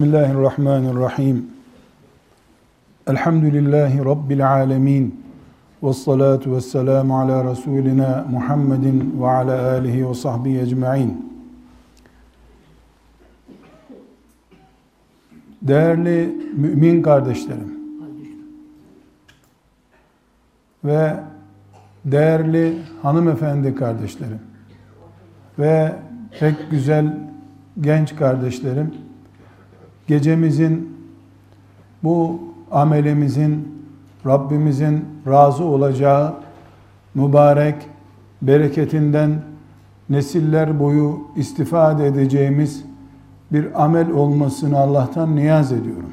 Bismillahirrahmanirrahim. Elhamdülillahi Rabbil alemin. Ve salatu ve selamu ala Resulina Muhammedin ve ala alihi ve sahbihi ecma'in. Değerli mümin kardeşlerim ve değerli hanımefendi kardeşlerim ve pek güzel genç kardeşlerim, gecemizin, bu amelimizin, Rabbimizin razı olacağı mübarek bereketinden nesiller boyu istifade edeceğimiz bir amel olmasını Allah'tan niyaz ediyorum.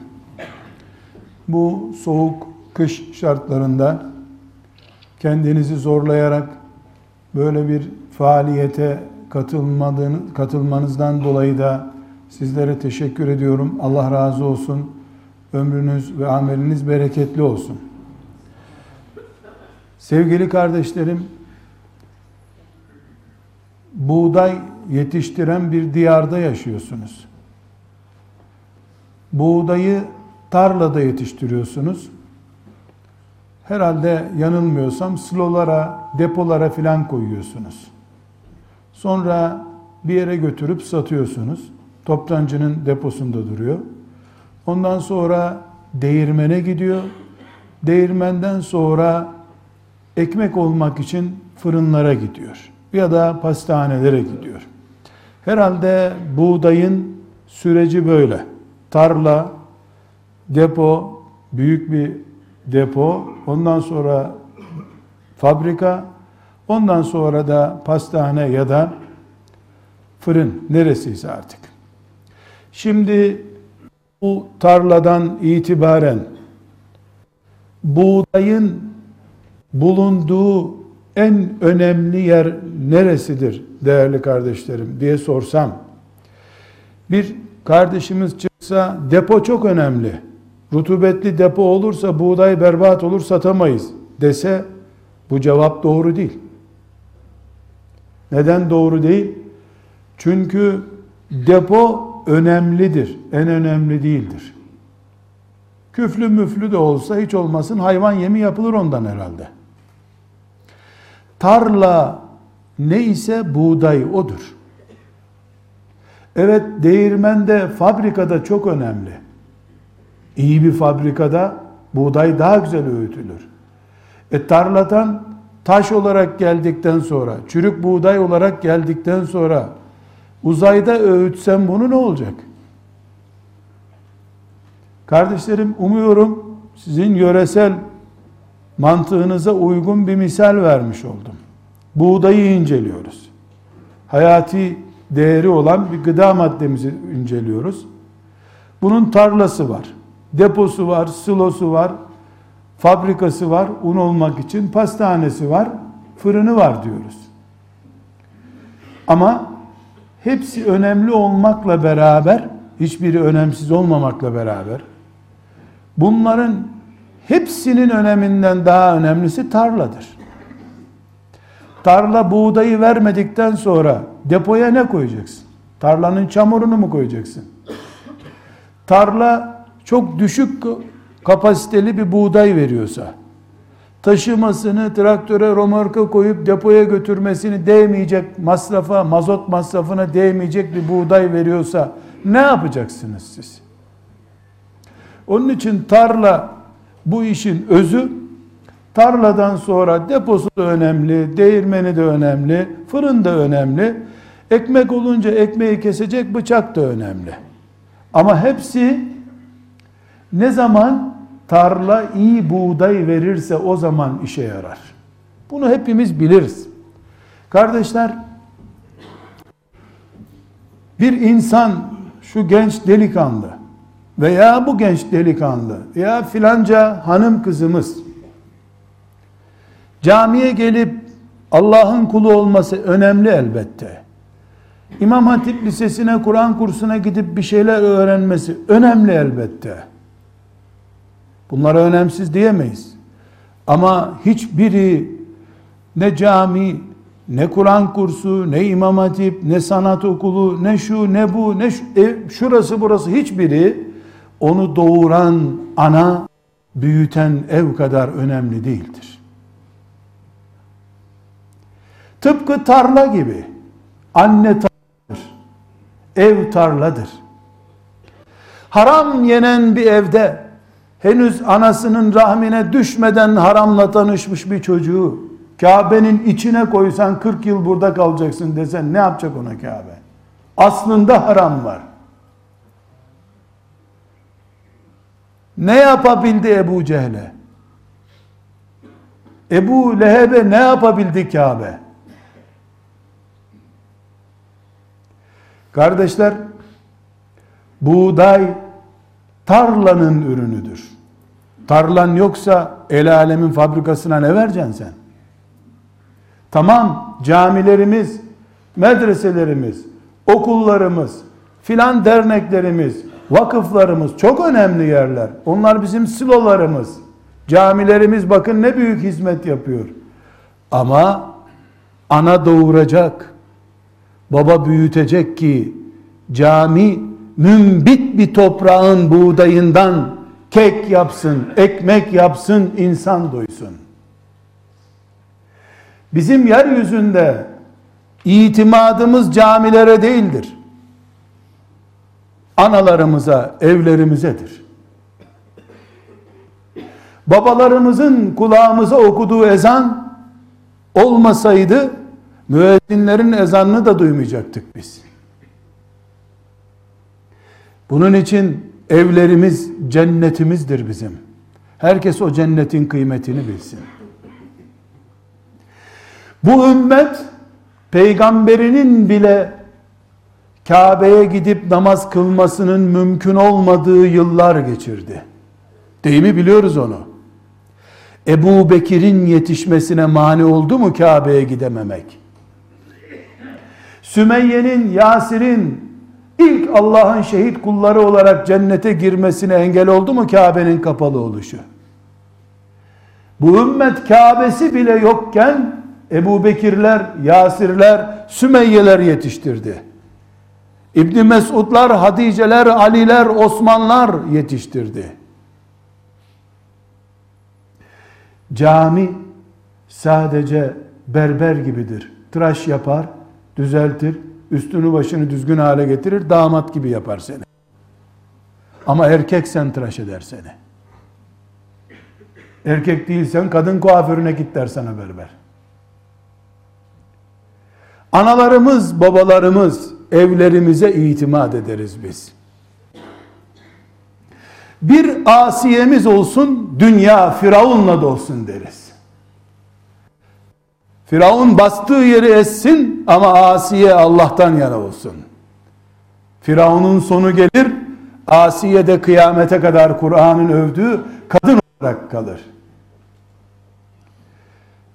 Bu soğuk kış şartlarında kendinizi zorlayarak böyle bir faaliyete katılmanızdan dolayı da sizlere teşekkür ediyorum. Allah razı olsun. Ömrünüz ve ameliniz bereketli olsun. Sevgili kardeşlerim, buğday yetiştiren bir diyarda yaşıyorsunuz. Buğdayı tarlada yetiştiriyorsunuz. Herhalde yanılmıyorsam slolara, depolara filan koyuyorsunuz. Sonra bir yere götürüp satıyorsunuz. Toptancının deposunda duruyor. Ondan sonra değirmene gidiyor. Değirmenden sonra ekmek olmak için fırınlara gidiyor. Ya da pastanelere gidiyor. Herhalde buğdayın süreci böyle. Tarla, depo, büyük bir depo, ondan sonra fabrika, ondan sonra da pastane ya da fırın neresiyse artık. Şimdi bu tarladan itibaren buğdayın bulunduğu en önemli yer neresidir değerli kardeşlerim diye sorsam bir kardeşimiz çıksa depo çok önemli. Rutubetli depo olursa buğday berbat olur satamayız dese bu cevap doğru değil. Neden doğru değil? Çünkü depo önemlidir. En önemli değildir. Küflü müflü de olsa hiç olmasın hayvan yemi yapılır ondan herhalde. Tarla ne ise buğday odur. Evet değirmende fabrikada çok önemli. İyi bir fabrikada buğday daha güzel öğütülür. E tarladan taş olarak geldikten sonra, çürük buğday olarak geldikten sonra uzayda öğütsem bunu ne olacak? Kardeşlerim umuyorum sizin yöresel mantığınıza uygun bir misal vermiş oldum. Buğdayı inceliyoruz. Hayati değeri olan bir gıda maddemizi inceliyoruz. Bunun tarlası var, deposu var, silosu var, fabrikası var, un olmak için pastanesi var, fırını var diyoruz. Ama hepsi önemli olmakla beraber, hiçbiri önemsiz olmamakla beraber, bunların hepsinin öneminden daha önemlisi tarladır. Tarla buğdayı vermedikten sonra depoya ne koyacaksın? Tarlanın çamurunu mu koyacaksın? Tarla çok düşük kapasiteli bir buğday veriyorsa, taşımasını traktöre romorka koyup depoya götürmesini değmeyecek masrafa, mazot masrafına değmeyecek bir buğday veriyorsa ne yapacaksınız siz? Onun için tarla bu işin özü tarladan sonra deposu da önemli, değirmeni de önemli, fırın da önemli. Ekmek olunca ekmeği kesecek bıçak da önemli. Ama hepsi ne zaman tarla iyi buğday verirse o zaman işe yarar. Bunu hepimiz biliriz. Kardeşler, bir insan şu genç delikanlı veya bu genç delikanlı ya filanca hanım kızımız camiye gelip Allah'ın kulu olması önemli elbette. İmam Hatip Lisesi'ne, Kur'an kursuna gidip bir şeyler öğrenmesi önemli elbette. Bunlara önemsiz diyemeyiz. Ama hiçbiri ne cami, ne Kur'an kursu, ne İmam Hatip, ne sanat okulu, ne şu, ne bu, ne şu, e, şurası burası hiçbiri onu doğuran ana, büyüten ev kadar önemli değildir. Tıpkı tarla gibi. Anne tarladır. Ev tarladır. Haram yenen bir evde henüz anasının rahmine düşmeden haramla tanışmış bir çocuğu Kabe'nin içine koysan 40 yıl burada kalacaksın desen ne yapacak ona Kabe? Aslında haram var. Ne yapabildi Ebu Cehle? Ebu Leheb'e ne yapabildi Kabe? Kardeşler, buğday tarlanın ürünüdür. Tarlan yoksa el alemin fabrikasına ne vereceksin sen? Tamam camilerimiz, medreselerimiz, okullarımız, filan derneklerimiz, vakıflarımız çok önemli yerler. Onlar bizim silolarımız. Camilerimiz bakın ne büyük hizmet yapıyor. Ama ana doğuracak, baba büyütecek ki cami mümbit bir toprağın buğdayından kek yapsın, ekmek yapsın, insan doysun. Bizim yeryüzünde itimadımız camilere değildir. Analarımıza, evlerimizedir. Babalarımızın kulağımıza okuduğu ezan olmasaydı müezzinlerin ezanını da duymayacaktık biz. Bunun için evlerimiz cennetimizdir bizim. Herkes o cennetin kıymetini bilsin. Bu ümmet peygamberinin bile Kabe'ye gidip namaz kılmasının mümkün olmadığı yıllar geçirdi. Değil mi biliyoruz onu. Ebu Bekir'in yetişmesine mani oldu mu Kabe'ye gidememek? Sümeyye'nin, Yasir'in ilk Allah'ın şehit kulları olarak cennete girmesine engel oldu mu Kabe'nin kapalı oluşu? Bu ümmet Kabe'si bile yokken Ebu Bekirler, Yasirler, Sümeyyeler yetiştirdi. İbni Mesudlar, Hadiceler, Aliler, Osmanlar yetiştirdi. Cami sadece berber gibidir. Tıraş yapar, düzeltir, üstünü başını düzgün hale getirir, damat gibi yapar seni. Ama erkek sen tıraş eder seni. Erkek değilsen kadın kuaförüne git der sana berber. Analarımız, babalarımız, evlerimize itimat ederiz biz. Bir asiyemiz olsun, dünya Firavun'la dolsun deriz. Firavun bastığı yeri essin ama Asiye Allah'tan yana olsun. Firavun'un sonu gelir, Asiye de kıyamete kadar Kur'an'ın övdüğü kadın olarak kalır.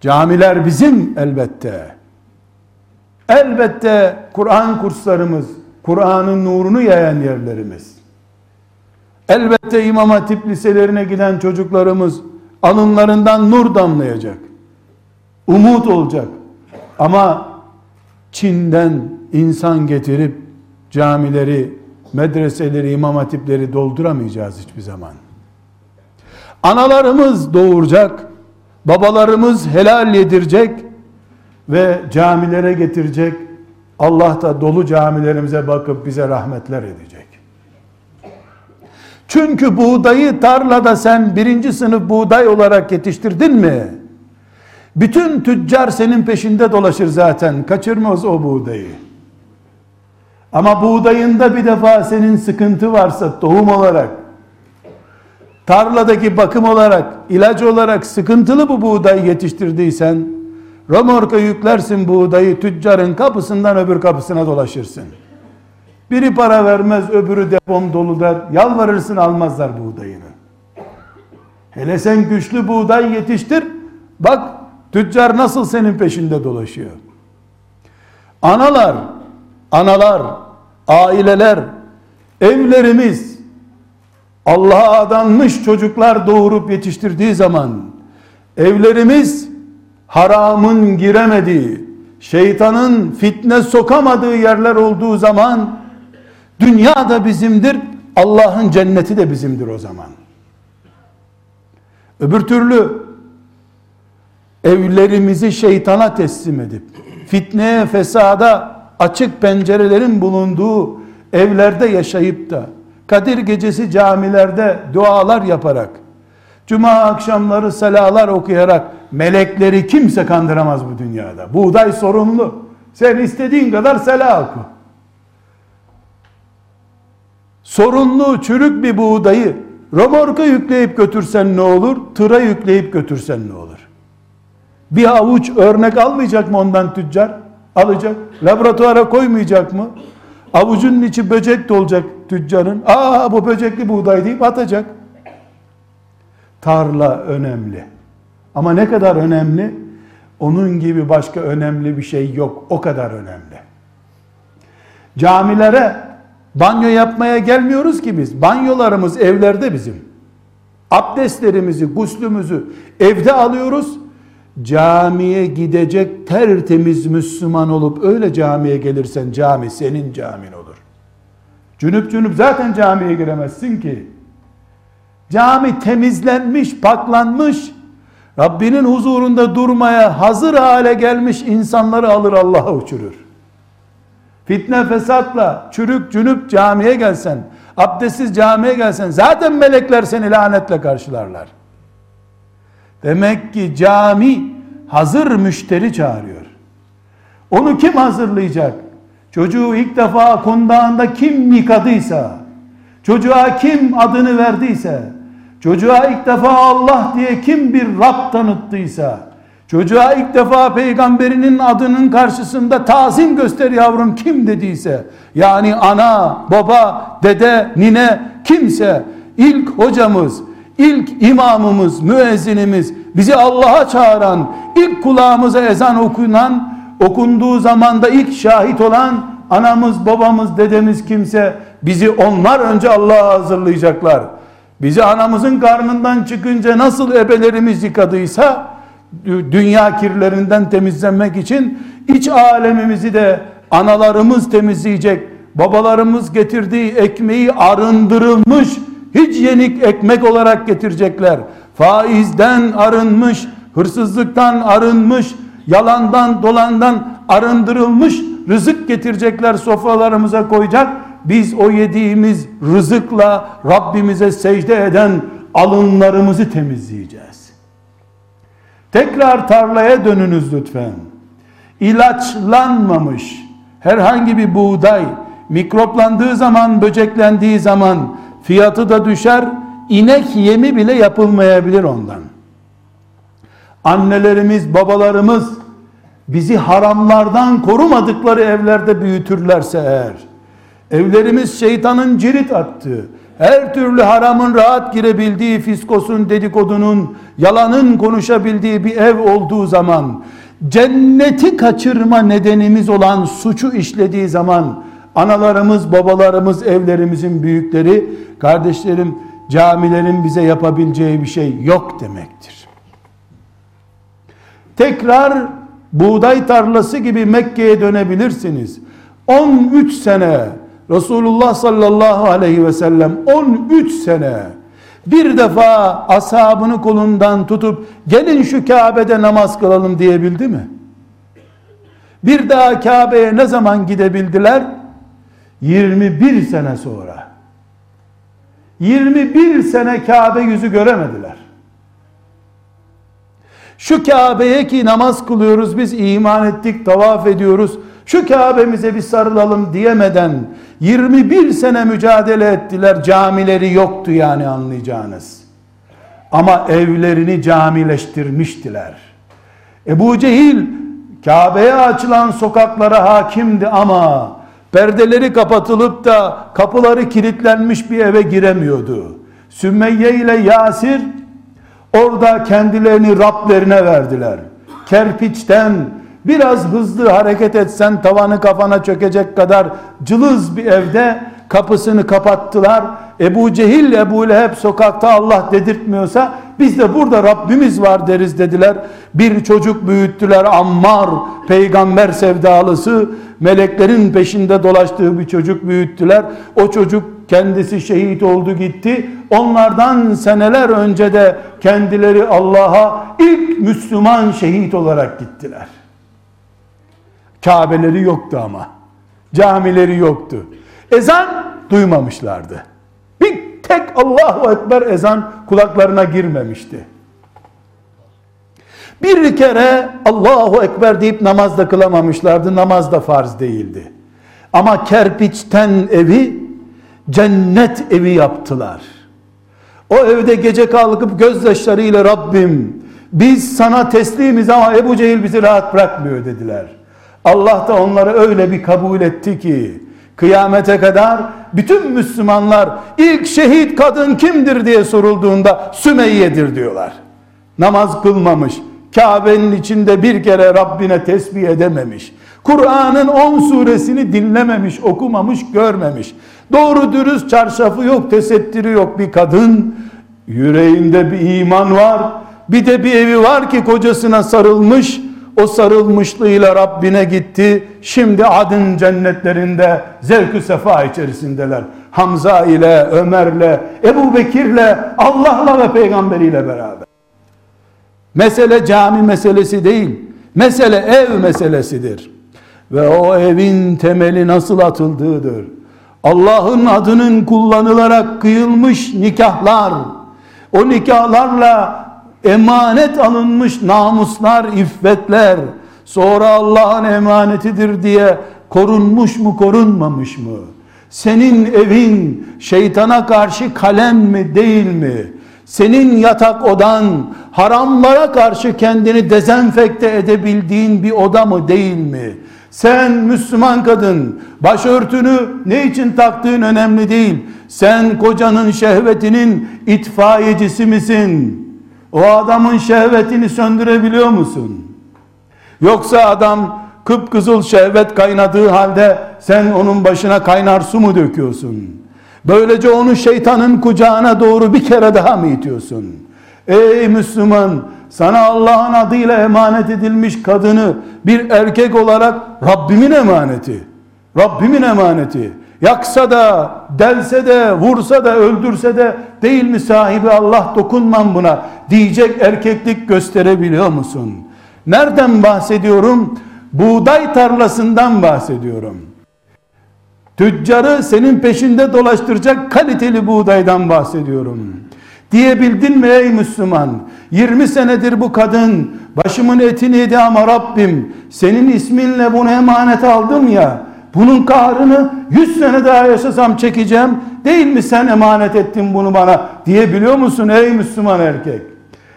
Camiler bizim elbette. Elbette Kur'an kurslarımız, Kur'an'ın nurunu yayan yerlerimiz. Elbette İmam Hatip liselerine giden çocuklarımız alınlarından nur damlayacak. Umut olacak. Ama Çin'den insan getirip camileri, medreseleri, imam hatipleri dolduramayacağız hiçbir zaman. Analarımız doğuracak, babalarımız helal yedirecek, ve camilere getirecek. Allah da dolu camilerimize bakıp bize rahmetler edecek. Çünkü buğdayı tarlada sen birinci sınıf buğday olarak yetiştirdin mi? Bütün tüccar senin peşinde dolaşır zaten. Kaçırmaz o buğdayı. Ama buğdayında bir defa senin sıkıntı varsa tohum olarak, tarladaki bakım olarak, ilaç olarak sıkıntılı bu buğday yetiştirdiysen, Romorka yüklersin buğdayı tüccarın kapısından öbür kapısına dolaşırsın. Biri para vermez öbürü depom dolu der. Yalvarırsın almazlar buğdayını. Hele sen güçlü buğday yetiştir. Bak tüccar nasıl senin peşinde dolaşıyor. Analar, analar, aileler, evlerimiz Allah'a adanmış çocuklar doğurup yetiştirdiği zaman evlerimiz haramın giremediği, şeytanın fitne sokamadığı yerler olduğu zaman dünya da bizimdir, Allah'ın cenneti de bizimdir o zaman. Öbür türlü evlerimizi şeytana teslim edip fitneye, fesada açık pencerelerin bulunduğu evlerde yaşayıp da Kadir gecesi camilerde dualar yaparak Cuma akşamları selalar okuyarak melekleri kimse kandıramaz bu dünyada. Buğday sorumlu. Sen istediğin kadar sela oku. Sorunlu çürük bir buğdayı romorka yükleyip götürsen ne olur? Tıra yükleyip götürsen ne olur? Bir avuç örnek almayacak mı ondan tüccar? Alacak. Laboratuvara koymayacak mı? Avucunun içi böcek dolacak tüccarın. Aa bu böcekli buğday deyip atacak. Tarla önemli. Ama ne kadar önemli? Onun gibi başka önemli bir şey yok. O kadar önemli. Camilere banyo yapmaya gelmiyoruz ki biz. Banyolarımız evlerde bizim. Abdestlerimizi, guslümüzü evde alıyoruz. Camiye gidecek tertemiz Müslüman olup öyle camiye gelirsen cami senin camin olur. Cünüp cünüp zaten camiye giremezsin ki. Cami temizlenmiş, paklanmış, Rabbinin huzurunda durmaya hazır hale gelmiş insanları alır Allah'a uçurur. Fitne fesatla çürük cünüp camiye gelsen, abdestsiz camiye gelsen zaten melekler seni lanetle karşılarlar. Demek ki cami hazır müşteri çağırıyor. Onu kim hazırlayacak? Çocuğu ilk defa kundağında kim yıkadıysa, çocuğa kim adını verdiyse, çocuğa ilk defa Allah diye kim bir Rab tanıttıysa, çocuğa ilk defa peygamberinin adının karşısında tazim göster yavrum kim dediyse, yani ana, baba, dede, nine kimse, ilk hocamız, ilk imamımız, müezzinimiz, bizi Allah'a çağıran, ilk kulağımıza ezan okunan, okunduğu zamanda ilk şahit olan anamız, babamız, dedemiz kimse bizi onlar önce Allah'a hazırlayacaklar. Bizi anamızın karnından çıkınca nasıl ebelerimiz yıkadıysa dünya kirlerinden temizlenmek için iç alemimizi de analarımız temizleyecek. Babalarımız getirdiği ekmeği arındırılmış hiç yenik ekmek olarak getirecekler. Faizden arınmış, hırsızlıktan arınmış, yalandan dolandan arındırılmış rızık getirecekler sofralarımıza koyacak. Biz o yediğimiz rızıkla Rabbimize secde eden alınlarımızı temizleyeceğiz. Tekrar tarlaya dönünüz lütfen. İlaçlanmamış herhangi bir buğday mikroplandığı zaman, böceklendiği zaman fiyatı da düşer, inek yemi bile yapılmayabilir ondan. Annelerimiz, babalarımız bizi haramlardan korumadıkları evlerde büyütürlerse eğer, evlerimiz şeytanın cirit attığı, her türlü haramın rahat girebildiği, fiskosun, dedikodunun, yalanın konuşabildiği bir ev olduğu zaman, cenneti kaçırma nedenimiz olan suçu işlediği zaman, analarımız, babalarımız, evlerimizin büyükleri, kardeşlerim, camilerin bize yapabileceği bir şey yok demektir. Tekrar buğday tarlası gibi Mekke'ye dönebilirsiniz. 13 sene Resulullah sallallahu aleyhi ve sellem 13 sene bir defa ashabını kolundan tutup gelin şu Kabe'de namaz kılalım diyebildi mi? Bir daha Kabe'ye ne zaman gidebildiler? 21 sene sonra. 21 sene Kabe yüzü göremediler. Şu Kabe'ye ki namaz kılıyoruz biz iman ettik tavaf ediyoruz. Şu Kabe'mize bir sarılalım diyemeden 21 sene mücadele ettiler. Camileri yoktu yani anlayacağınız. Ama evlerini camileştirmiştiler. Ebu Cehil Kabe'ye açılan sokaklara hakimdi ama perdeleri kapatılıp da kapıları kilitlenmiş bir eve giremiyordu. Sümeyye ile Yasir orada kendilerini Rablerine verdiler. Kerpiçten biraz hızlı hareket etsen tavanı kafana çökecek kadar cılız bir evde kapısını kapattılar. Ebu Cehil Ebu Leheb sokakta Allah dedirtmiyorsa Biz de burada Rabbimiz var deriz dediler. Bir çocuk büyüttüler Ammar peygamber sevdalısı meleklerin peşinde dolaştığı bir çocuk büyüttüler. O çocuk kendisi şehit oldu gitti. Onlardan seneler önce de kendileri Allah'a ilk Müslüman şehit olarak gittiler. Kabeleri yoktu ama. Camileri yoktu. Ezan duymamışlardı. Tek Allahu Ekber ezan kulaklarına girmemişti. Bir kere Allahu Ekber deyip namazda kılamamışlardı. Namaz da farz değildi. Ama kerpiçten evi cennet evi yaptılar. O evde gece kalkıp gözyaşlarıyla Rabbim biz sana teslimiz ama Ebu Cehil bizi rahat bırakmıyor dediler. Allah da onları öyle bir kabul etti ki kıyamete kadar bütün Müslümanlar ilk şehit kadın kimdir diye sorulduğunda Sümeyye'dir diyorlar. Namaz kılmamış, Kabe'nin içinde bir kere Rabbine tesbih edememiş. Kur'an'ın 10 suresini dinlememiş, okumamış, görmemiş. Doğru dürüst çarşafı yok, tesettürü yok bir kadın. Yüreğinde bir iman var. Bir de bir evi var ki kocasına sarılmış. O sarılmışlığıyla Rabbine gitti. Şimdi adın cennetlerinde zevk-ü sefa içerisindeler. Hamza ile, Ömer'le, Ebu Bekir'le, Allah'la ve peygamberiyle beraber. Mesele cami meselesi değil. Mesele ev meselesidir. Ve o evin temeli nasıl atıldığıdır. Allah'ın adının kullanılarak kıyılmış nikahlar, o nikahlarla emanet alınmış namuslar, iffetler, sonra Allah'ın emanetidir diye korunmuş mu korunmamış mı? Senin evin şeytana karşı kalem mi değil mi? Senin yatak odan haramlara karşı kendini dezenfekte edebildiğin bir oda mı değil mi? Sen Müslüman kadın başörtünü ne için taktığın önemli değil. Sen kocanın şehvetinin itfaiyecisi misin? O adamın şehvetini söndürebiliyor musun? Yoksa adam kıpkızıl şehvet kaynadığı halde sen onun başına kaynar su mu döküyorsun? Böylece onu şeytanın kucağına doğru bir kere daha mı itiyorsun? Ey Müslüman sana Allah'ın adıyla emanet edilmiş kadını bir erkek olarak Rabbimin emaneti. Rabbimin emaneti. Yaksa da, delse de, vursa da, öldürse de değil mi sahibi Allah dokunmam buna diyecek erkeklik gösterebiliyor musun? Nereden bahsediyorum? Buğday tarlasından bahsediyorum. Tüccarı senin peşinde dolaştıracak kaliteli buğdaydan bahsediyorum. Diyebildin mi ey Müslüman? 20 senedir bu kadın başımın etini yedi ama Rabbim senin isminle bunu emanet aldım ya. Bunun kahrını 100 sene daha yaşasam çekeceğim. Değil mi sen emanet ettin bunu bana diyebiliyor musun ey Müslüman erkek?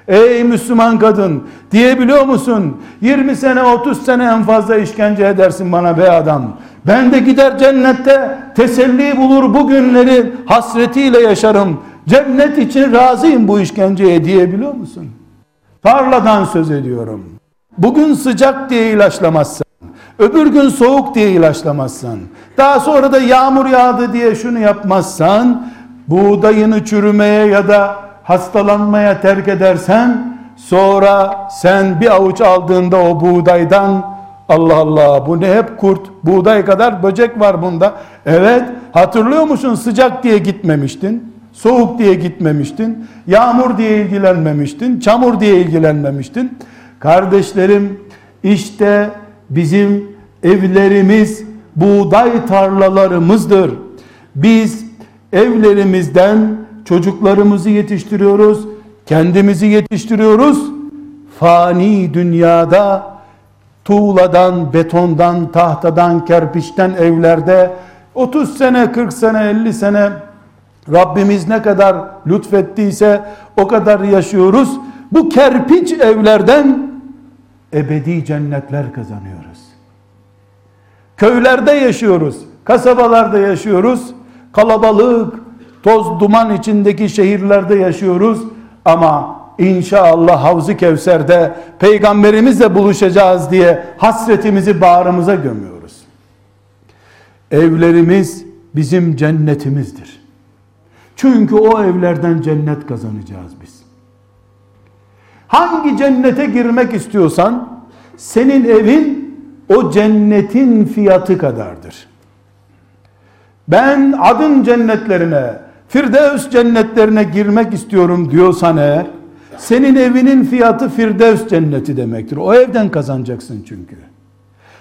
Ey Müslüman kadın diyebiliyor musun? 20 sene 30 sene en fazla işkence edersin bana be adam. Ben de gider cennette teselli bulur bu günleri hasretiyle yaşarım. Cennet için razıyım bu işkenceye diyebiliyor musun? Tarladan söz ediyorum. Bugün sıcak diye ilaçlamazsan, öbür gün soğuk diye ilaçlamazsan, daha sonra da yağmur yağdı diye şunu yapmazsan, buğdayını çürümeye ya da hastalanmaya terk edersen, sonra sen bir avuç aldığında o buğdaydan Allah Allah bu ne hep kurt buğday kadar böcek var bunda. Evet hatırlıyor musun sıcak diye gitmemiştin. Soğuk diye gitmemiştin. Yağmur diye ilgilenmemiştin. Çamur diye ilgilenmemiştin. Kardeşlerim işte bizim evlerimiz buğday tarlalarımızdır. Biz evlerimizden çocuklarımızı yetiştiriyoruz. Kendimizi yetiştiriyoruz. Fani dünyada tuğladan, betondan, tahtadan, kerpiçten evlerde 30 sene, 40 sene, 50 sene Rabbimiz ne kadar lütfettiyse o kadar yaşıyoruz. Bu kerpiç evlerden ebedi cennetler kazanıyoruz. Köylerde yaşıyoruz, kasabalarda yaşıyoruz, kalabalık, toz duman içindeki şehirlerde yaşıyoruz ama İnşallah Havzu Kevser'de peygamberimizle buluşacağız diye hasretimizi bağrımıza gömüyoruz. Evlerimiz bizim cennetimizdir. Çünkü o evlerden cennet kazanacağız biz. Hangi cennete girmek istiyorsan senin evin o cennetin fiyatı kadardır. Ben adın cennetlerine, Firdevs cennetlerine girmek istiyorum diyorsan eğer, senin evinin fiyatı Firdevs cenneti demektir. O evden kazanacaksın çünkü.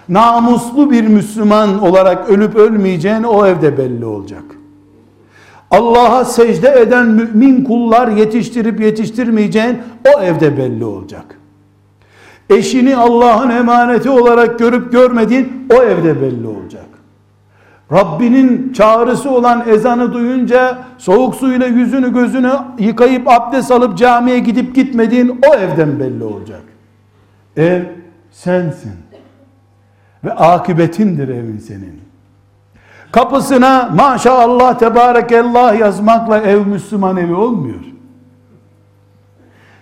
Namuslu bir Müslüman olarak ölüp ölmeyeceğin o evde belli olacak. Allah'a secde eden mümin kullar yetiştirip yetiştirmeyeceğin o evde belli olacak. Eşini Allah'ın emaneti olarak görüp görmediğin o evde belli olacak. Rabbinin çağrısı olan ezanı duyunca soğuk suyla yüzünü gözünü yıkayıp abdest alıp camiye gidip gitmediğin o evden belli olacak. Ev sensin. Ve akıbetindir evin senin. Kapısına maşallah tebarekallah yazmakla ev Müslüman evi olmuyor.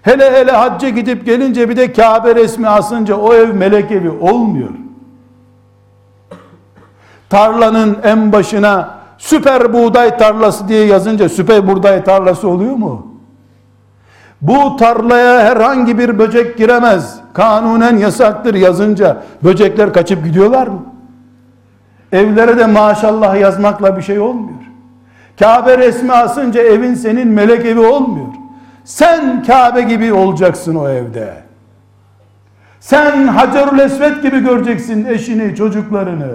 Hele hele hacca gidip gelince bir de Kabe resmi asınca o ev melek evi olmuyor. Tarlanın en başına süper buğday tarlası diye yazınca süper buğday tarlası oluyor mu? Bu tarlaya herhangi bir böcek giremez. Kanunen yasaktır yazınca böcekler kaçıp gidiyorlar mı? Evlere de maşallah yazmakla bir şey olmuyor. Kabe resmi asınca evin senin melek evi olmuyor. Sen Kabe gibi olacaksın o evde. Sen Hacerül Esved gibi göreceksin eşini, çocuklarını.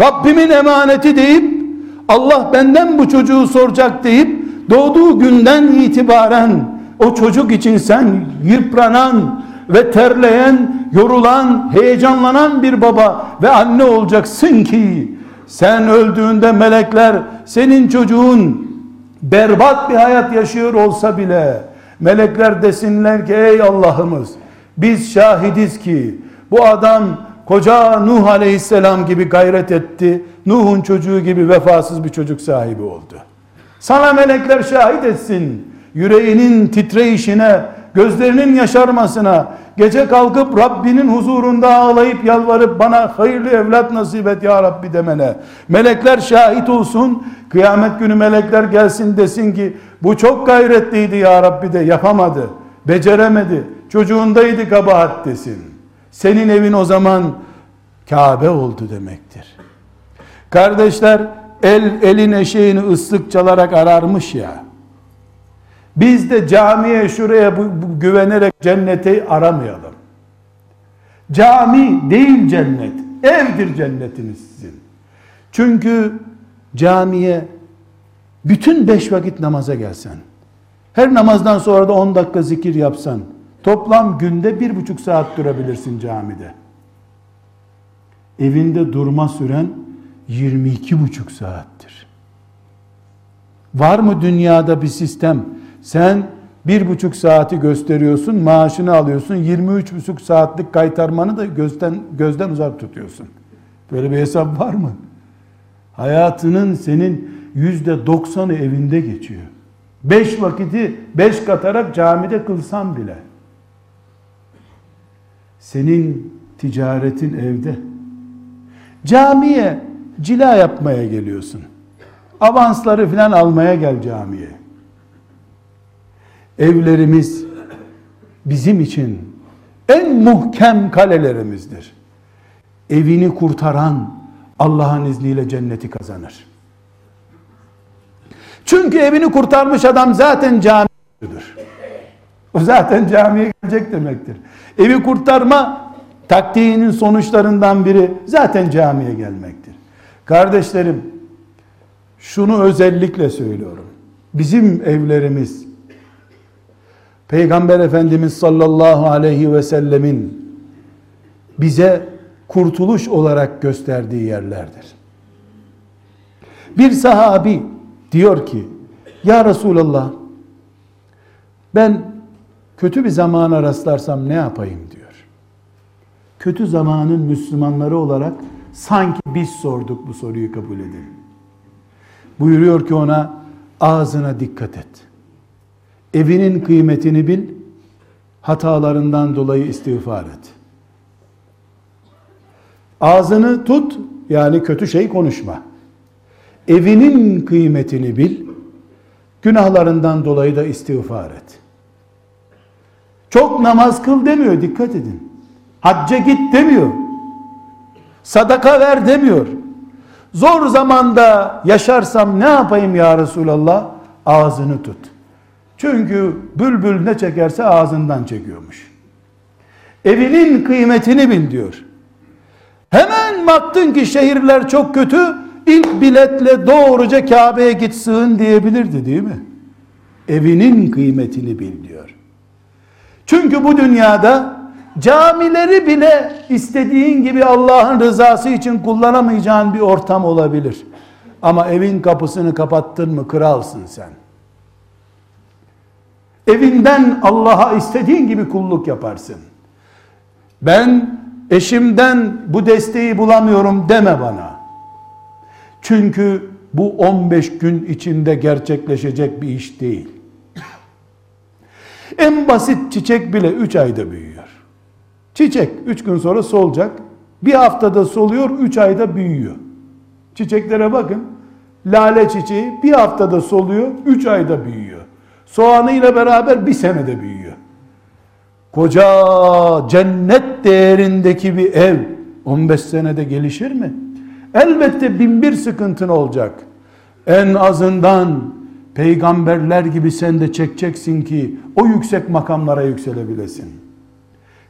Rabbimin emaneti deyip Allah benden bu çocuğu soracak deyip doğduğu günden itibaren o çocuk için sen yıpranan ve terleyen, yorulan, heyecanlanan bir baba ve anne olacaksın ki sen öldüğünde melekler senin çocuğun berbat bir hayat yaşıyor olsa bile melekler desinler ki ey Allah'ımız biz şahidiz ki bu adam koca Nuh aleyhisselam gibi gayret etti. Nuh'un çocuğu gibi vefasız bir çocuk sahibi oldu. Sana melekler şahit etsin. Yüreğinin titreyişine, gözlerinin yaşarmasına, gece kalkıp Rabbinin huzurunda ağlayıp yalvarıp bana hayırlı evlat nasip et ya Rabbi demene. Melekler şahit olsun. Kıyamet günü melekler gelsin desin ki bu çok gayretliydi ya Rabbi de yapamadı. Beceremedi. Çocuğundaydı kabahat desin. Senin evin o zaman Kabe oldu demektir. Kardeşler el elin eşeğini ıslık çalarak ararmış ya. Biz de camiye şuraya bu, bu, güvenerek cenneti aramayalım. Cami değil cennet. Evdir cennetiniz sizin. Çünkü camiye bütün beş vakit namaza gelsen, her namazdan sonra da on dakika zikir yapsan, toplam günde bir buçuk saat durabilirsin camide. Evinde durma süren 22 buçuk saattir. Var mı dünyada bir sistem? Sen bir buçuk saati gösteriyorsun, maaşını alıyorsun, 23 buçuk saatlik kaytarmanı da gözden, gözden uzak tutuyorsun. Böyle bir hesap var mı? Hayatının senin yüzde doksanı evinde geçiyor. Beş vakiti beş katarak camide kılsan bile. Senin ticaretin evde. Camiye cila yapmaya geliyorsun. Avansları filan almaya gel camiye. Evlerimiz bizim için en muhkem kalelerimizdir. Evini kurtaran Allah'ın izniyle cenneti kazanır. Çünkü evini kurtarmış adam zaten camidir. O zaten camiye gelecek demektir. Evi kurtarma taktiğinin sonuçlarından biri zaten camiye gelmektir. Kardeşlerim, şunu özellikle söylüyorum. Bizim evlerimiz Peygamber Efendimiz sallallahu aleyhi ve sellemin bize kurtuluş olarak gösterdiği yerlerdir. Bir sahabi diyor ki Ya Resulallah ben kötü bir zamana rastlarsam ne yapayım diyor. Kötü zamanın Müslümanları olarak sanki biz sorduk bu soruyu kabul edin. Buyuruyor ki ona ağzına dikkat et. Evinin kıymetini bil, hatalarından dolayı istiğfar et. Ağzını tut, yani kötü şey konuşma. Evinin kıymetini bil, günahlarından dolayı da istiğfar et. Çok namaz kıl demiyor dikkat edin. Hacca git demiyor. Sadaka ver demiyor. Zor zamanda yaşarsam ne yapayım ya Resulallah? Ağzını tut. Çünkü bülbül ne çekerse ağzından çekiyormuş. Evinin kıymetini bil diyor. Hemen baktın ki şehirler çok kötü, ilk biletle doğruca Kabe'ye git sığın diyebilirdi değil mi? Evinin kıymetini bil diyor. Çünkü bu dünyada camileri bile istediğin gibi Allah'ın rızası için kullanamayacağın bir ortam olabilir. Ama evin kapısını kapattın mı kralsın sen. Evinden Allah'a istediğin gibi kulluk yaparsın. Ben eşimden bu desteği bulamıyorum deme bana. Çünkü bu 15 gün içinde gerçekleşecek bir iş değil. En basit çiçek bile 3 ayda büyüyor. Çiçek 3 gün sonra solacak. Bir haftada soluyor, 3 ayda büyüyor. Çiçeklere bakın. Lale çiçeği bir haftada soluyor, 3 ayda büyüyor. Soğanıyla beraber bir senede büyüyor. Koca cennet değerindeki bir ev 15 senede gelişir mi? Elbette bin bir sıkıntın olacak. En azından peygamberler gibi sen de çekeceksin ki o yüksek makamlara yükselebilesin.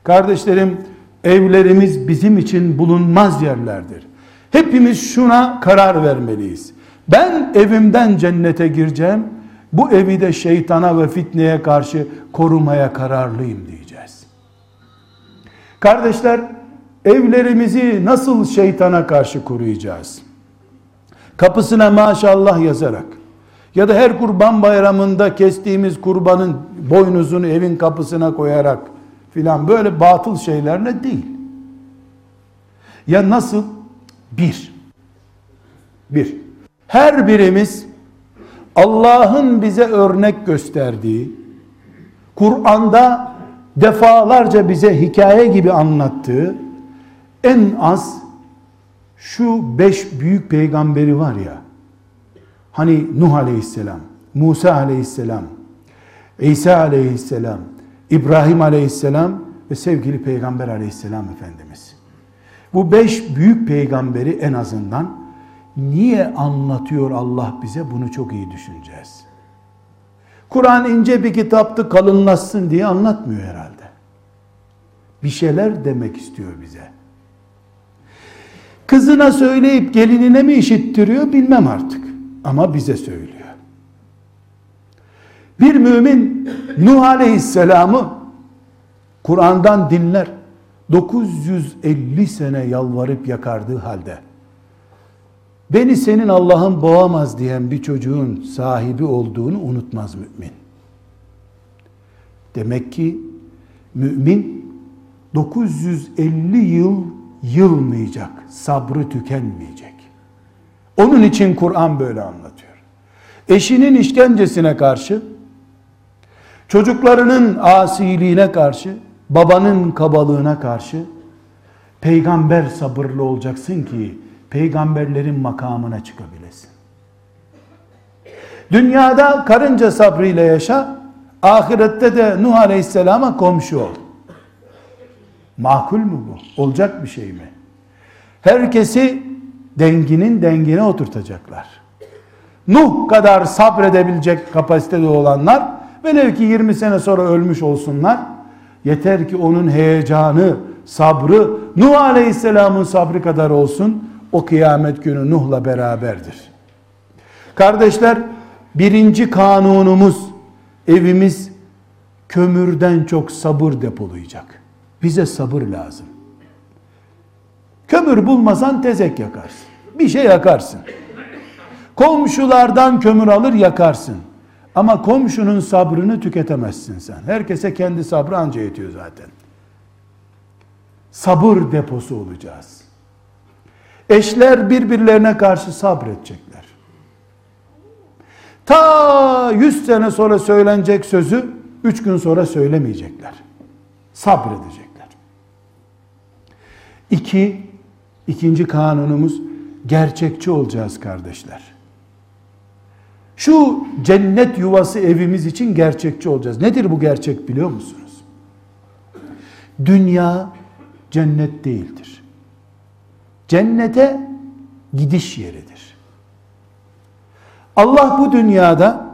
Kardeşlerim evlerimiz bizim için bulunmaz yerlerdir. Hepimiz şuna karar vermeliyiz. Ben evimden cennete gireceğim. Bu evi de şeytana ve fitneye karşı korumaya kararlıyım diyeceğiz. Kardeşler evlerimizi nasıl şeytana karşı koruyacağız? Kapısına maşallah yazarak ya da her kurban bayramında kestiğimiz kurbanın boynuzunu evin kapısına koyarak filan böyle batıl şeylerle değil. Ya nasıl? Bir. Bir. Her birimiz Allah'ın bize örnek gösterdiği, Kur'an'da defalarca bize hikaye gibi anlattığı en az şu beş büyük peygamberi var ya, hani Nuh aleyhisselam, Musa aleyhisselam, İsa aleyhisselam, İbrahim aleyhisselam ve sevgili peygamber aleyhisselam Efendimiz. Bu beş büyük peygamberi en azından niye anlatıyor Allah bize bunu çok iyi düşüneceğiz. Kur'an ince bir kitaptı kalınlaşsın diye anlatmıyor herhalde. Bir şeyler demek istiyor bize. Kızına söyleyip gelinine mi işittiriyor bilmem artık. Ama bize söylüyor. Bir mümin Nuh Aleyhisselam'ı Kur'an'dan dinler. 950 sene yalvarıp yakardığı halde beni senin Allah'ın boğamaz diyen bir çocuğun sahibi olduğunu unutmaz mümin. Demek ki mümin 950 yıl yılmayacak, sabrı tükenmeyecek. Onun için Kur'an böyle anlatıyor. Eşinin işkencesine karşı, çocuklarının asiliğine karşı, babanın kabalığına karşı peygamber sabırlı olacaksın ki peygamberlerin makamına çıkabilesin. Dünyada karınca sabrıyla yaşa, ahirette de Nuh Aleyhisselam'a komşu ol. Makul mu bu? Olacak bir şey mi? Herkesi denginin dengine oturtacaklar. Nuh kadar sabredebilecek kapasitede olanlar velev ki 20 sene sonra ölmüş olsunlar. Yeter ki onun heyecanı, sabrı Nuh Aleyhisselam'ın sabrı kadar olsun. O kıyamet günü Nuh'la beraberdir. Kardeşler birinci kanunumuz evimiz kömürden çok sabır depolayacak. Bize sabır lazım. Kömür bulmasan tezek yakarsın. Bir şey yakarsın. Komşulardan kömür alır yakarsın. Ama komşunun sabrını tüketemezsin sen. Herkese kendi sabrı anca yetiyor zaten. Sabır deposu olacağız. Eşler birbirlerine karşı sabredecekler. Ta 100 sene sonra söylenecek sözü 3 gün sonra söylemeyecekler. Sabredecekler. İki, ikinci kanunumuz gerçekçi olacağız kardeşler. Şu cennet yuvası evimiz için gerçekçi olacağız. Nedir bu gerçek biliyor musunuz? Dünya cennet değildir. Cennete gidiş yeridir. Allah bu dünyada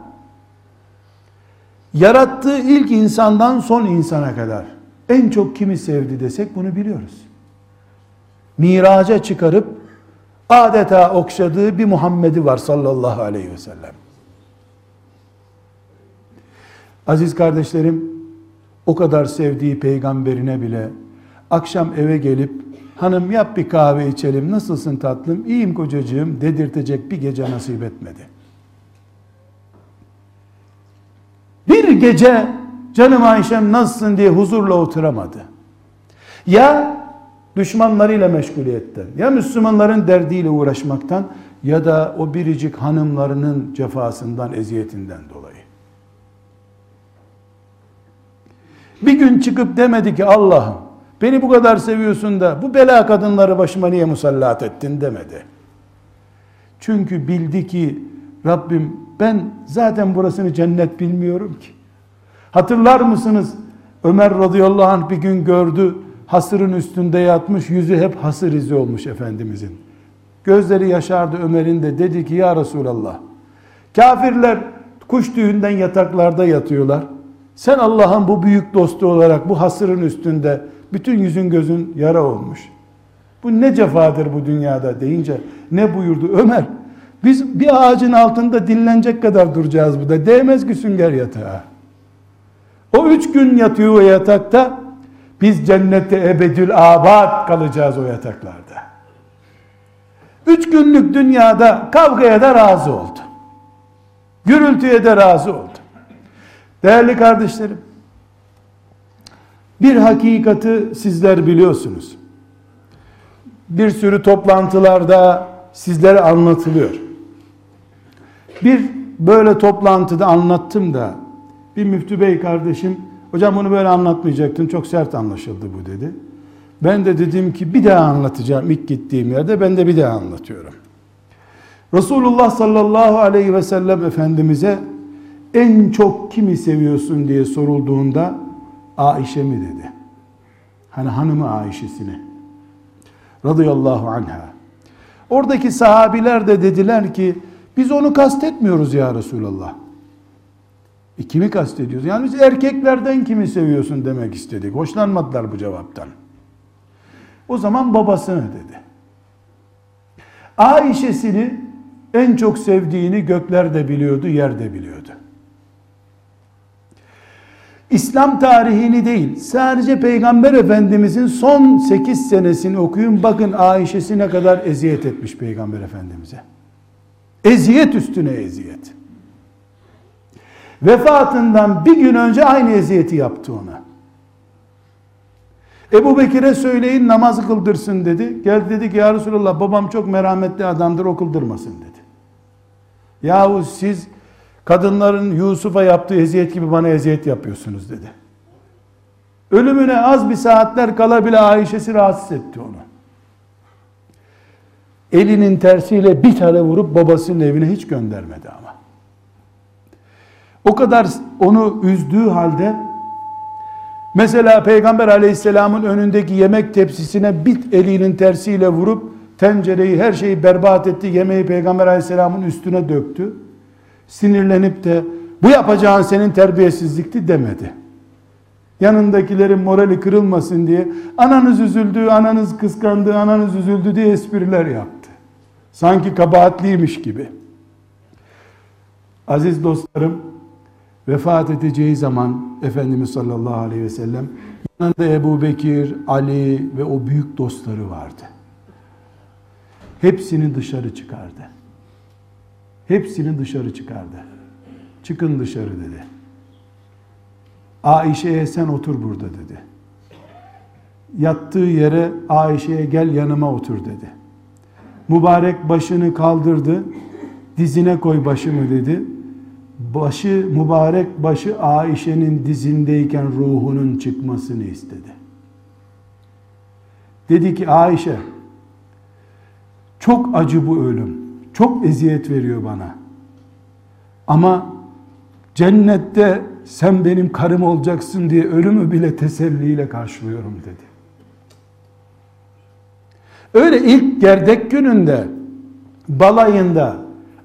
yarattığı ilk insandan son insana kadar en çok kimi sevdi desek bunu biliyoruz. Miraca çıkarıp adeta okşadığı bir Muhammed'i var sallallahu aleyhi ve sellem. Aziz kardeşlerim, o kadar sevdiği peygamberine bile akşam eve gelip hanım yap bir kahve içelim nasılsın tatlım iyiyim kocacığım dedirtecek bir gece nasip etmedi. Bir gece canım Ayşem nasılsın diye huzurla oturamadı. Ya düşmanlarıyla meşguliyetten ya Müslümanların derdiyle uğraşmaktan ya da o biricik hanımlarının cefasından, eziyetinden dolayı. Bir gün çıkıp demedi ki Allah'ım beni bu kadar seviyorsun da bu bela kadınları başıma niye musallat ettin demedi. Çünkü bildi ki Rabbim ben zaten burasını cennet bilmiyorum ki. Hatırlar mısınız? Ömer radıyallahu anh bir gün gördü hasırın üstünde yatmış yüzü hep hasır izi olmuş Efendimizin. Gözleri yaşardı Ömer'in de dedi ki ya Resulallah kafirler kuş tüyünden yataklarda yatıyorlar. Sen Allah'ın bu büyük dostu olarak bu hasırın üstünde bütün yüzün gözün yara olmuş. Bu ne cefadır bu dünyada deyince ne buyurdu Ömer? Biz bir ağacın altında dinlenecek kadar duracağız burada. Değmez ki sünger yatağa. O üç gün yatıyor o yatakta. Biz cennette ebedül abad kalacağız o yataklarda. Üç günlük dünyada kavgaya da razı oldu. Gürültüye de razı oldu. Değerli kardeşlerim, bir hakikati sizler biliyorsunuz. Bir sürü toplantılarda sizlere anlatılıyor. Bir böyle toplantıda anlattım da bir müftü bey kardeşim hocam bunu böyle anlatmayacaktın çok sert anlaşıldı bu dedi. Ben de dedim ki bir daha anlatacağım ilk gittiğim yerde ben de bir daha anlatıyorum. Resulullah sallallahu aleyhi ve sellem Efendimiz'e en çok kimi seviyorsun diye sorulduğunda Aişe mi dedi. Hani hanımı Aişe'sini. Radıyallahu anha. Oradaki sahabiler de dediler ki biz onu kastetmiyoruz ya Resulallah. E kimi kastediyoruz? Yani biz erkeklerden kimi seviyorsun demek istedik. Hoşlanmadılar bu cevaptan. O zaman babasını dedi. Aişesini en çok sevdiğini gökler de biliyordu, yer de biliyordu. İslam tarihini değil, sadece Peygamber Efendimizin son 8 senesini okuyun. Bakın Ayşe'si ne kadar eziyet etmiş Peygamber Efendimiz'e. Eziyet üstüne eziyet. Vefatından bir gün önce aynı eziyeti yaptı ona. Ebu Bekir'e söyleyin namaz kıldırsın dedi. Geldi dedi ki ya Resulallah babam çok merhametli adamdır o kıldırmasın dedi. Yahu siz kadınların Yusuf'a yaptığı eziyet gibi bana eziyet yapıyorsunuz dedi. Ölümüne az bir saatler kala bile Ayşe'si rahatsız etti onu. Elinin tersiyle bir tane vurup babasının evine hiç göndermedi ama. O kadar onu üzdüğü halde mesela Peygamber aleyhisselamın önündeki yemek tepsisine bit elinin tersiyle vurup tencereyi her şeyi berbat etti yemeği Peygamber aleyhisselamın üstüne döktü sinirlenip de bu yapacağın senin terbiyesizlikti demedi. Yanındakilerin morali kırılmasın diye ananız üzüldü, ananız kıskandı, ananız üzüldü diye espriler yaptı. Sanki kabahatliymiş gibi. Aziz dostlarım, vefat edeceği zaman Efendimiz sallallahu aleyhi ve sellem yanında Ebu Bekir, Ali ve o büyük dostları vardı. Hepsini dışarı çıkardı. Hepsini dışarı çıkardı. Çıkın dışarı dedi. Ayşe'ye sen otur burada dedi. Yattığı yere Ayşe'ye gel yanıma otur dedi. Mübarek başını kaldırdı. Dizine koy başımı dedi. Başı mübarek başı Ayşe'nin dizindeyken ruhunun çıkmasını istedi. Dedi ki Ayşe çok acı bu ölüm. Çok eziyet veriyor bana. Ama cennette sen benim karım olacaksın diye ölümü bile teselliyle karşılıyorum dedi. Öyle ilk gerdek gününde balayında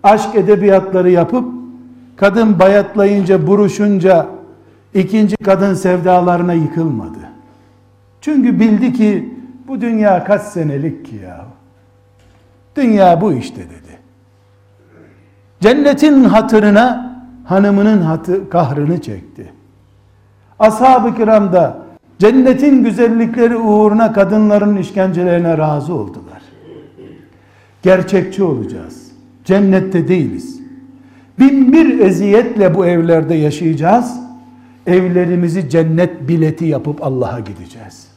aşk edebiyatları yapıp kadın bayatlayınca buruşunca ikinci kadın sevdalarına yıkılmadı. Çünkü bildi ki bu dünya kaç senelik ki ya. Dünya bu işte dedi. Cennetin hatırına hanımının hatı, kahrını çekti. Ashab-ı kiram da cennetin güzellikleri uğruna kadınların işkencelerine razı oldular. Gerçekçi olacağız. Cennette değiliz. Bin bir eziyetle bu evlerde yaşayacağız. Evlerimizi cennet bileti yapıp Allah'a gideceğiz.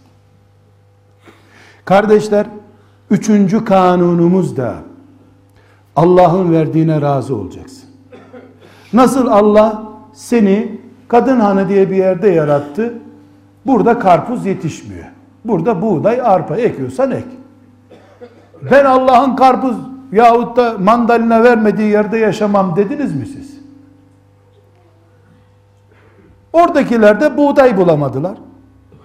Kardeşler, üçüncü kanunumuz da Allah'ın verdiğine razı olacaksın. Nasıl Allah seni kadın hanı diye bir yerde yarattı. Burada karpuz yetişmiyor. Burada buğday, arpa ekiyorsan ek. Ben Allah'ın karpuz yahut da mandalina vermediği yerde yaşamam dediniz mi siz? Oradakiler de buğday bulamadılar.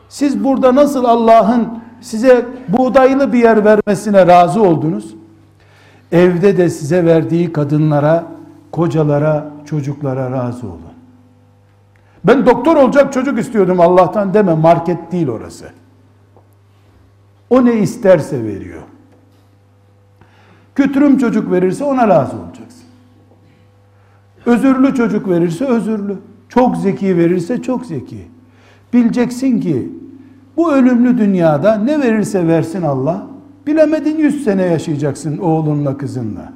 Siz burada nasıl Allah'ın size buğdaylı bir yer vermesine razı oldunuz? Evde de size verdiği kadınlara, kocalara, çocuklara razı olun. Ben doktor olacak çocuk istiyordum Allah'tan deme market değil orası. O ne isterse veriyor. Kütürüm çocuk verirse ona razı olacaksın. Özürlü çocuk verirse özürlü. Çok zeki verirse çok zeki. Bileceksin ki bu ölümlü dünyada ne verirse versin Allah, bilemedin 100 sene yaşayacaksın oğlunla kızınla.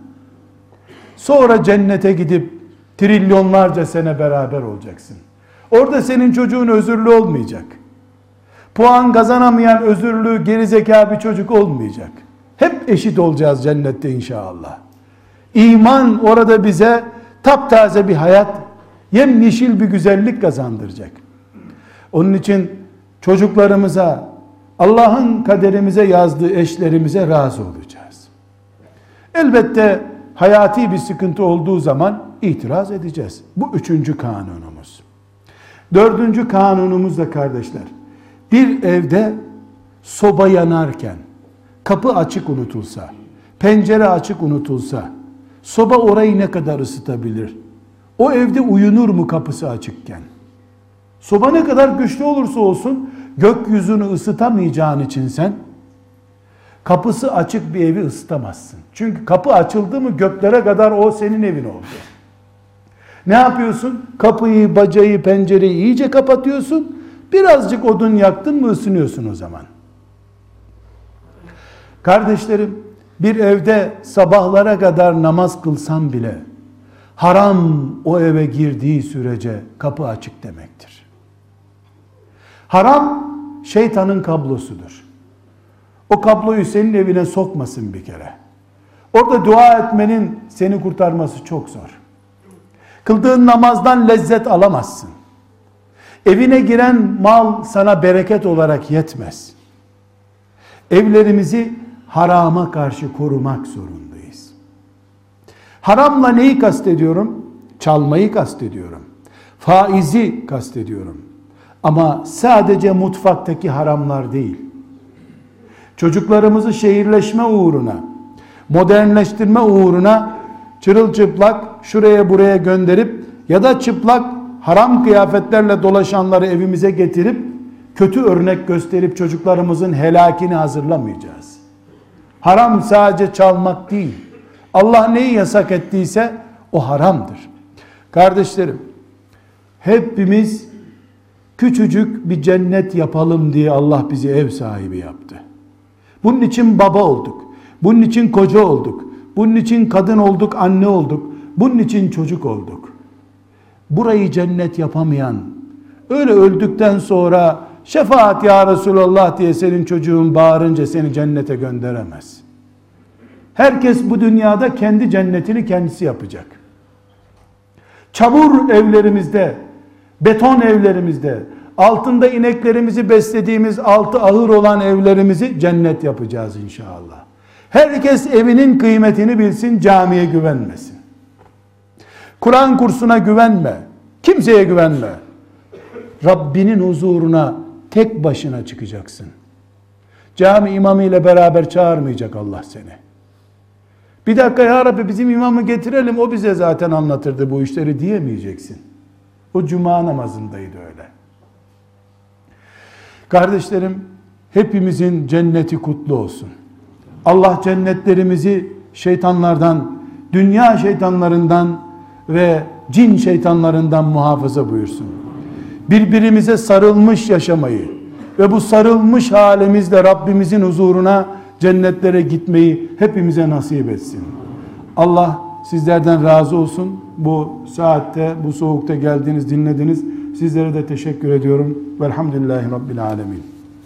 Sonra cennete gidip trilyonlarca sene beraber olacaksın. Orada senin çocuğun özürlü olmayacak. Puan kazanamayan özürlü gerizekalı bir çocuk olmayacak. Hep eşit olacağız cennette inşallah. İman orada bize taptaze bir hayat, yemyeşil bir güzellik kazandıracak. Onun için çocuklarımıza, Allah'ın kaderimize yazdığı eşlerimize razı olacağız. Elbette hayati bir sıkıntı olduğu zaman itiraz edeceğiz. Bu üçüncü kanunumuz. Dördüncü kanunumuz da kardeşler. Bir evde soba yanarken kapı açık unutulsa, pencere açık unutulsa, soba orayı ne kadar ısıtabilir? O evde uyunur mu kapısı açıkken? Soba ne kadar güçlü olursa olsun gökyüzünü ısıtamayacağın için sen kapısı açık bir evi ısıtamazsın. Çünkü kapı açıldı mı göklere kadar o senin evin oldu. Ne yapıyorsun? Kapıyı, bacayı, pencereyi iyice kapatıyorsun. Birazcık odun yaktın mı ısınıyorsun o zaman. Kardeşlerim, bir evde sabahlara kadar namaz kılsam bile haram o eve girdiği sürece kapı açık demektir. Haram şeytanın kablosudur. O kabloyu senin evine sokmasın bir kere. Orada dua etmenin seni kurtarması çok zor. Kıldığın namazdan lezzet alamazsın. Evine giren mal sana bereket olarak yetmez. Evlerimizi harama karşı korumak zorundayız. Haramla neyi kastediyorum? Çalmayı kastediyorum. Faizi kastediyorum. Ama sadece mutfaktaki haramlar değil. Çocuklarımızı şehirleşme uğruna, modernleştirme uğruna çırılçıplak şuraya buraya gönderip ya da çıplak haram kıyafetlerle dolaşanları evimize getirip kötü örnek gösterip çocuklarımızın helakini hazırlamayacağız. Haram sadece çalmak değil. Allah neyi yasak ettiyse o haramdır. Kardeşlerim, hepimiz küçücük bir cennet yapalım diye Allah bizi ev sahibi yaptı. Bunun için baba olduk. Bunun için koca olduk. Bunun için kadın olduk, anne olduk. Bunun için çocuk olduk. Burayı cennet yapamayan, öyle öldükten sonra şefaat ya Resulallah diye senin çocuğun bağırınca seni cennete gönderemez. Herkes bu dünyada kendi cennetini kendisi yapacak. Çamur evlerimizde, beton evlerimizde, altında ineklerimizi beslediğimiz altı ahır olan evlerimizi cennet yapacağız inşallah. Herkes evinin kıymetini bilsin, camiye güvenmesin. Kur'an kursuna güvenme. Kimseye güvenme. Rabbinin huzuruna tek başına çıkacaksın. Cami imamı ile beraber çağırmayacak Allah seni. Bir dakika ya Rabbi bizim imamı getirelim o bize zaten anlatırdı bu işleri diyemeyeceksin. O cuma namazındaydı öyle. Kardeşlerim hepimizin cenneti kutlu olsun. Allah cennetlerimizi şeytanlardan, dünya şeytanlarından ve cin şeytanlarından muhafaza buyursun. Birbirimize sarılmış yaşamayı ve bu sarılmış halimizle Rabbimizin huzuruna cennetlere gitmeyi hepimize nasip etsin. Allah sizlerden razı olsun. Bu saatte, bu soğukta geldiniz, dinlediniz. Sizlere de teşekkür ediyorum. Velhamdülillahi Rabbil Alemin.